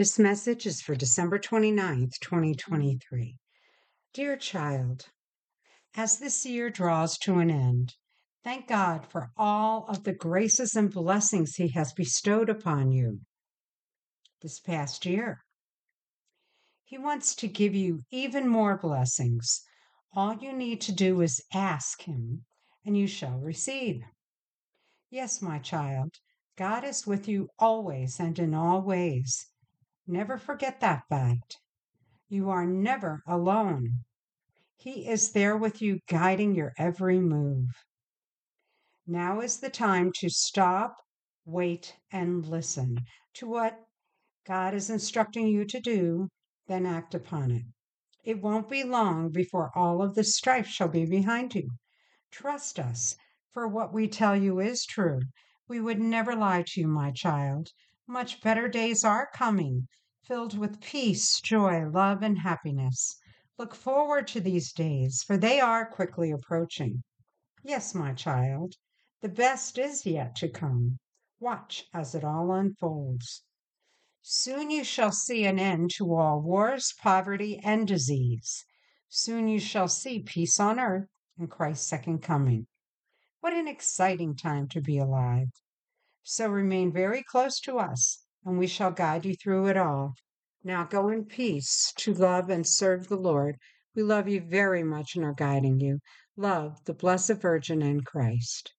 This message is for December 29th, 2023. Dear child, as this year draws to an end, thank God for all of the graces and blessings He has bestowed upon you this past year. He wants to give you even more blessings. All you need to do is ask Him, and you shall receive. Yes, my child, God is with you always and in all ways. Never forget that fact. You are never alone. He is there with you, guiding your every move. Now is the time to stop, wait, and listen to what God is instructing you to do, then act upon it. It won't be long before all of the strife shall be behind you. Trust us, for what we tell you is true. We would never lie to you, my child. Much better days are coming filled with peace, joy, love, and happiness. Look forward to these days, for they are quickly approaching. Yes, my child, the best is yet to come. Watch as it all unfolds. Soon you shall see an end to all wars, poverty, and disease. Soon you shall see peace on earth and Christ's second coming. What an exciting time to be alive. So remain very close to us and we shall guide you through it all. Now go in peace to love and serve the Lord. We love you very much and are guiding you. Love the Blessed Virgin and Christ.